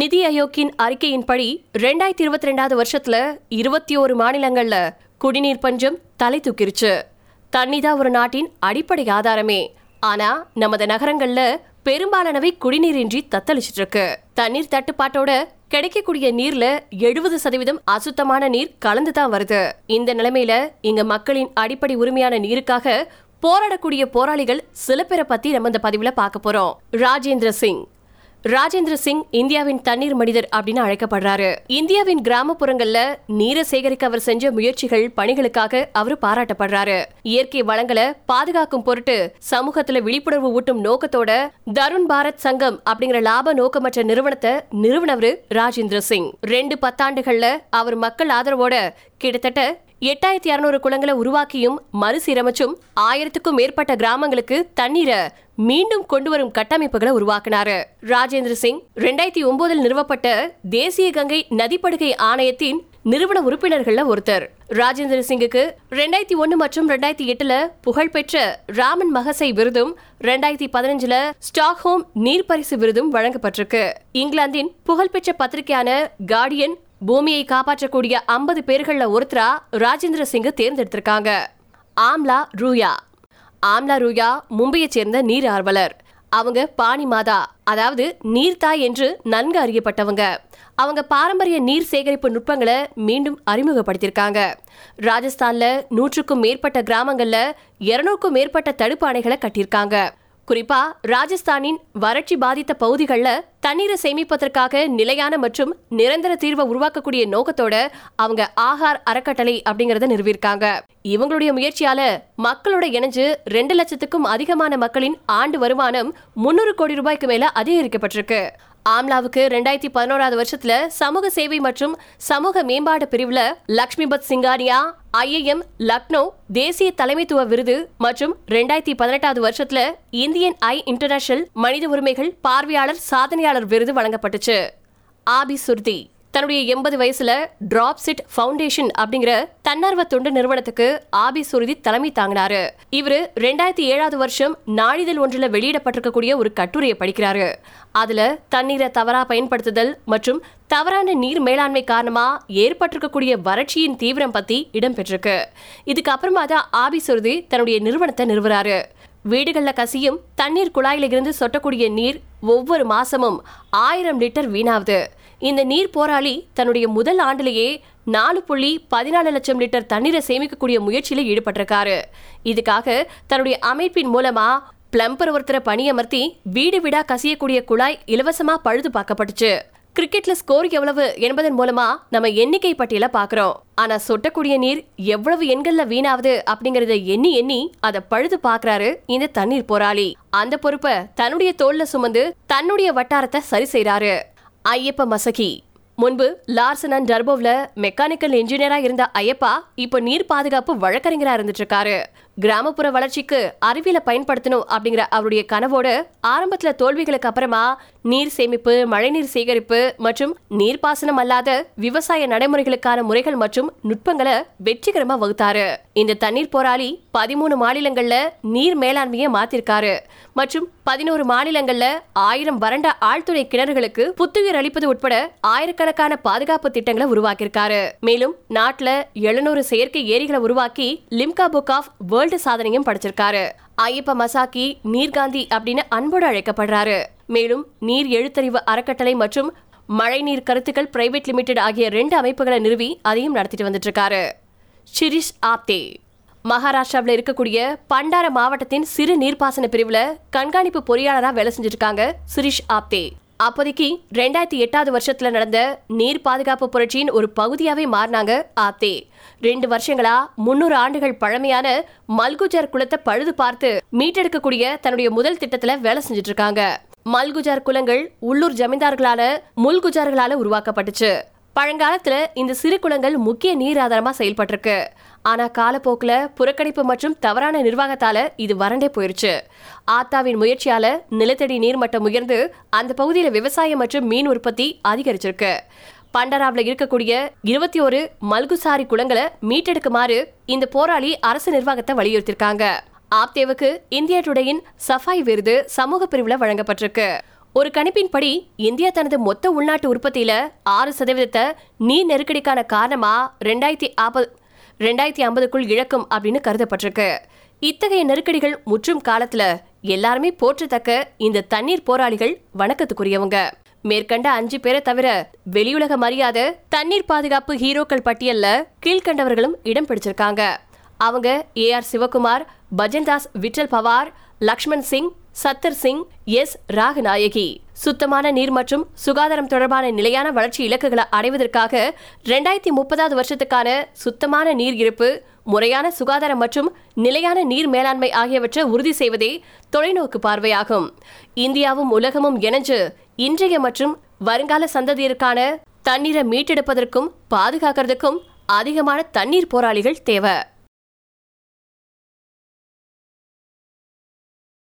நிதி ஆயோக்கின் அறிக்கையின்படி ரெண்டாயிரத்தி இருபத்தி ரெண்டாவது வருஷத்துல இருபத்தி ஒரு மாநிலங்கள்ல குடிநீர் பஞ்சம் தலை தூக்கிருச்சு. தண்ணி தான் ஒரு நாட்டின் அடிப்படை ஆதாரமே. ஆனா நமது நகரங்கள்ல பெரும்பாலானவை குடிநீரின்றி தத்தளிச்சிட்டு இருக்கு தண்ணீர் தட்டுப்பாட்டோட கிடைக்கக்கூடிய நீர்ல எழுபது சதவீதம் அசுத்தமான நீர் கலந்து தான் வருது. இந்த நிலைமையில இங்க மக்களின் அடிப்படை உரிமையான நீருக்காக போராடக்கூடிய போராளிகள் சில பேரை பத்தி நம்ம இந்த பதிவுல பார்க்க போறோம். ராஜேந்திர சிங். ராஜேந்திர சிங் இந்தியாவின் தண்ணீர் மனிதர் அப்படின்னு அழைக்கப்படுறாரு. இந்தியாவின் கிராமப்புறங்கள்ல நீரை சேகரிக்க அவர் செஞ்ச முயற்சிகள் பணிகளுக்காக அவர் பாராட்டப்படுறாரு. இயற்கை வளங்களை பாதுகாக்கும் பொருட்டு சமூகத்துல விழிப்புணர்வு ஊட்டும் நோக்கத்தோட தருண் பாரத் சங்கம் அப்படிங்கிற லாப நோக்கமற்ற நிறுவனத்தை நிறுவனவர் ராஜேந்திர சிங். ரெண்டு பத்தாண்டுகள்ல அவர் மக்கள் ஆதரவோட கிட்டத்தட்ட எட்டாயிரத்தி இரநூறு குளங்களை உருவாக்கியும் மறுசீரமைச்சும் ஆயிரத்துக்கும் மேற்பட்ட கிராமங்களுக்கு தண்ணீரை மீண்டும் கொண்டு வரும் கட்டமைப்புகளை உருவாக்கினாரு. ராஜேந்திர சிங் ரெண்டாயிரத்தி ஒன்பதில் நிறுவப்பட்ட தேசிய கங்கை நதிப்படுகை ஆணையத்தின் நிறுவன உறுப்பினர்கள்ல ஒருத்தர். ராஜேந்திர சிங்குக்கு ரெண்டாயிரத்தி ஒன்னு மற்றும் ரெண்டாயிரத்தி எட்டுல புகழ்பெற்ற ராமன் மகசை விருதும் ரெண்டாயிரத்தி பதினஞ்சுல ஸ்டாக்ஹோம் நீர்ப்பரிசு விருதும் வழங்கப்பட்டிருக்கு. இங்கிலாந்தின் புகழ்பெற்ற பத்திரிகையான கார்டியன் பூமியை காப்பாற்றக்கூடிய ஐம்பது பேர்கள்ல ஒருத்தரா ராஜேந்திர சிங்க தேர்ந்தெடுத்திருக்காங்க. ஆம்லா ரூயா. ஆம்லா ரூயா மும்பையை சேர்ந்த நீர் ஆர்வலர். அவங்க பாணி மாதா அதாவது நீர்த்தாய் என்று நன்கு அறியப்பட்டவங்க. அவங்க பாரம்பரிய நீர் சேகரிப்பு நுட்பங்களை மீண்டும் அறிமுகப்படுத்தியிருக்காங்க. ராஜஸ்தான்ல நூற்றுக்கும் மேற்பட்ட கிராமங்கள்ல இருநூறுக்கும் மேற்பட்ட தடுப்பு அணைகளை கட்டியிருக்காங்க. குறிப்பா ராஜஸ்தானின் வறட்சி பாதித்த பகுதிகளில் தண்ணீரை சேமிப்பதற்காக நிலையான மற்றும் நிரந்தர தீர்வை உருவாக்கக்கூடிய நோக்கத்தோட அவங்க ஆகார் அறக்கட்டளை அப்படிங்கறத நிறுவியிருக்காங்க. இவங்களுடைய முயற்சியால மக்களோட இணைஞ்சு ரெண்டு லட்சத்துக்கும் அதிகமான மக்களின் ஆண்டு வருமானம் முன்னூறு கோடி ரூபாய்க்கு மேல அதிகரிக்கப்பட்டிருக்கு. ஆம்லாவுக்கு ரெண்டாயிரத்தி பதினோராவது வருஷத்துல சமூக சேவை மற்றும் சமூக மேம்பாடு பிரிவுல லக்ஷ்மிபத் சிங்கானியா ஐஐஎம் லக்னோ தேசிய தலைமைத்துவ விருது மற்றும் ரெண்டாயிரத்தி பதினெட்டாவது வருஷத்துல இந்தியன் ஐ இன்டர்நேஷனல் மனித உரிமைகள் பார்வையாளர் சாதனையாளர் விருது வழங்கப்பட்டுச்சு. ஆபி சுர்தி. தன்னுடைய எண்பது வயசுல டிராப்சிட் ஃபவுண்டேஷன் அப்படிங்கிற தன்னார்வ தொண்டு நிறுவனத்துக்கு ஆபி சுருதி தலைமை தாங்கினாரு. இவரு ரெண்டாயிரத்தி ஏழாவது வருஷம் நாளிதழ் ஒன்றில் வெளியிடப்பட்டிருக்கக்கூடிய ஒரு கட்டுரையை படிக்கிறாரு. அதுல தண்ணீரை தவறா பயன்படுத்துதல் மற்றும் தவறான நீர் மேலாண்மை காரணமா ஏற்பட்டிருக்கக்கூடிய வறட்சியின் தீவிரம் பத்தி இடம்பெற்றிருக்கு. இதுக்கு அப்புறமா தான் ஆபி சுருதி தன்னுடைய நிறுவனத்தை நிறுவுறாரு. வீடுகளில் கசியும் தண்ணீர் குழாயிலிருந்து சொட்டக்கூடிய நீர் ஒவ்வொரு மாசமும் ஆயிரம் லிட்டர் வீணாவது. இந்த நீர் போராளி தன்னுடைய முதல் ஆண்டிலேயே நாலு புள்ளி பதினாலு லட்சம் லிட்டர் தண்ணீரை சேமிக்கக்கூடிய முயற்சியில் ஈடுபட்டிருக்காரு. இதுக்காக தன்னுடைய அமைப்பின் மூலமா பிளம்பர் ஒருத்தரை பணியமர்த்தி வீடு வீடா கசியக்கூடிய குழாய் இலவசமா பழுது பார்க்கப்பட்டுச்சு. கிரிக்கெட்ல ஸ்கோர் எவ்வளவு என்பதன் மூலமா நம்ம எண்ணிக்கை பட்டியல பாக்குறோம் ஆனா சொட்டக்கூடிய நீர் எவ்வளவு எண்கள்ல வீணாவது அப்படிங்கறத எண்ணி எண்ணி அதை பழுது பாக்குறாரு இந்த தண்ணீர் போராளி. அந்த பொறுப்பை தன்னுடைய தோல்ல சுமந்து தன்னுடைய வட்டாரத்தை சரி செய்யறாரு ஐயப்ப மசகி. முன்பு லார்சன் அண்ட் டர்போவ்ல மெக்கானிக்கல் இன்ஜினியரா இருந்த ஐயப்பா இப்போ நீர் பாதுகாப்பு வழக்கறிஞரா இருந்துட்டு இருக்காரு. கிராமப்புற வளர்ச்சிக்கு அறிவியலை பயன்படுத்தணும் அப்படிங்கிற அவருடைய கனவோடு ஆரம்பத்துல தோல்விகளுக்கு அப்புறமா நீர் சேமிப்பு மழைநீர் சேகரிப்பு மற்றும் நீர்ப்பாசனம் அல்லாத விவசாய நடைமுறைகளுக்கான முறைகள் மற்றும் நுட்பங்களை வெற்றிகரமா வகுத்தாரு. இந்த தண்ணீர் போராளி பதிமூணு மாநிலங்கள்ல நீர் மேலாண்மையை மாத்திருக்காரு. மற்றும் பதினோரு மாநிலங்கள்ல ஆயிரம் வறண்ட ஆழ்துறை கிணறுகளுக்கு புத்துயிர் அளிப்பது உட்பட ஆயிரக்கணக்கான பாதுகாப்பு திட்டங்களை உருவாக்கியிருக்காரு. மேலும் நாட்டுல எழுநூறு செயற்கை ஏரிகளை உருவாக்கி லிம்கா புக் ஆஃப் வேர்ல்டு சாதனையும் படைச்சிருக்காரு. ஐயப்ப மசாக்கி நீர்காந்தி அப்படின்னு அன்போடு அழைக்கப்படுறாரு. மேலும் நீர் எழுத்தறிவு அறக்கட்டளை மற்றும் மழைநீர் கருத்துக்கள் பிரைவேட் லிமிடெட் ஆகிய ரெண்டு அமைப்புகளை நிறுவி அதையும் நடத்திட்டு வந்துட்டு இருக்காரு ஷிரிஷ் ஆப்தே. மகாராஷ்டிராவில் இருக்கக்கூடிய பண்டார மாவட்டத்தின் சிறு நீர்ப்பாசன பிரிவுல கண்காணிப்பு பொறியாளரா வேலை செஞ்சிருக்காங்க சிரிஷ் ஆப்தே. அப்போதைக்கு ரெண்டாயிரத்தி எட்டாவது வருஷத்துல நடந்த நீர் பாதுகாப்பு புரட்சியின் ஒரு பகுதியாவே மாறினாங்க ஆத்தே. ரெண்டு வருஷங்களா முன்னூறு ஆண்டுகள் பழமையான மல்குஜர் குளத்தை பழுது பார்த்து மீட்டெடுக்கக்கூடிய தன்னுடைய முதல் திட்டத்துல வேலை செஞ்சுட்டு இருக்காங்க. மல்குஜார் குளங்கள் உள்ளூர் ஜமீன்தார்களால முல்குஜார்களால உருவாக்கப்பட்டுச்சு. பழங்காலத்துல இந்த சிறு குளங்கள் முக்கிய நீர் ஆதாரமா செயல்பட்டிருக்கு. ஆனா காலப்போக்குல புறக்கணிப்பு மற்றும் தவறான நிர்வாகத்தால இது வறண்டே போயிருச்சு. ஆத்தாவின் முயற்சியால நிலத்தடி நீர்மட்டம் உயர்ந்து அந்த பகுதியில விவசாயம் மற்றும் மீன் உற்பத்தி அதிகரிச்சிருக்கு. பண்டராவில் இருக்கக்கூடிய இருபத்தி ஒரு மல்குசாரி குளங்களை மீட்டெடுக்குமாறு இந்த போராளி அரசு நிர்வாகத்தை வலியுறுத்திருக்காங்க. ஆப்தேவுக்கு இந்தியா டுடேயின் சஃபாய் விருது சமூக பிரிவுல வழங்கப்பட்டிருக்கு. ஒரு கணிப்பின்படி இந்தியா தனது மொத்த உள்நாட்டு உற்பத்தியில ஆறு சதவீதத்தை நீர் நெருக்கடிக்கான காரணமா ரெண்டாயிரத்தி ஐம்பது ரெண்டாயிரத்தி ஐம்பதுக்குள் இழக்கும் அப்படின்னு கருதப்பட்டிருக்கு. இத்தகைய நெருக்கடிகள் முற்றும் காலத்துல எல்லாருமே போற்றத்தக்க இந்த தண்ணீர் போராளிகள் வணக்கத்துக்குரியவங்க. மேற்கண்ட அஞ்சு பேரை தவிர வெளியுலக மரியாதை தண்ணீர் பாதுகாப்பு ஹீரோக்கள் பட்டியல்ல கீழ்கண்டவர்களும் இடம் பிடிச்சிருக்காங்க. அவங்க A R Sivakumar Bhajandas Vittal Pawar Lakshman Singh Sattar Singh S. Raganayaki. சுத்தமான நீர் மற்றும் சுகாதாரம் தொடர்பான நிலையான வளர்ச்சி இலக்குகளை அடைவதற்காக ரெண்டாயிரத்தி முப்பதாவது வருஷத்துக்கான சுத்தமான நீர் இருப்பு முறையான சுகாதாரம் மற்றும் நிலையான நீர் மேலாண்மை ஆகியவற்றை உறுதி செய்வதே தொலைநோக்கு பார்வையாகும். இந்தியாவும் உலகமும் இணைஞ்சு இன்றைய மற்றும் வருங்கால சந்ததியிற்கான தண்ணீரை மீட்டெடுப்பதற்கும் பாதுகாக்கிறதுக்கும் அதிகமான தண்ணீர் போராளிகள் தேவை.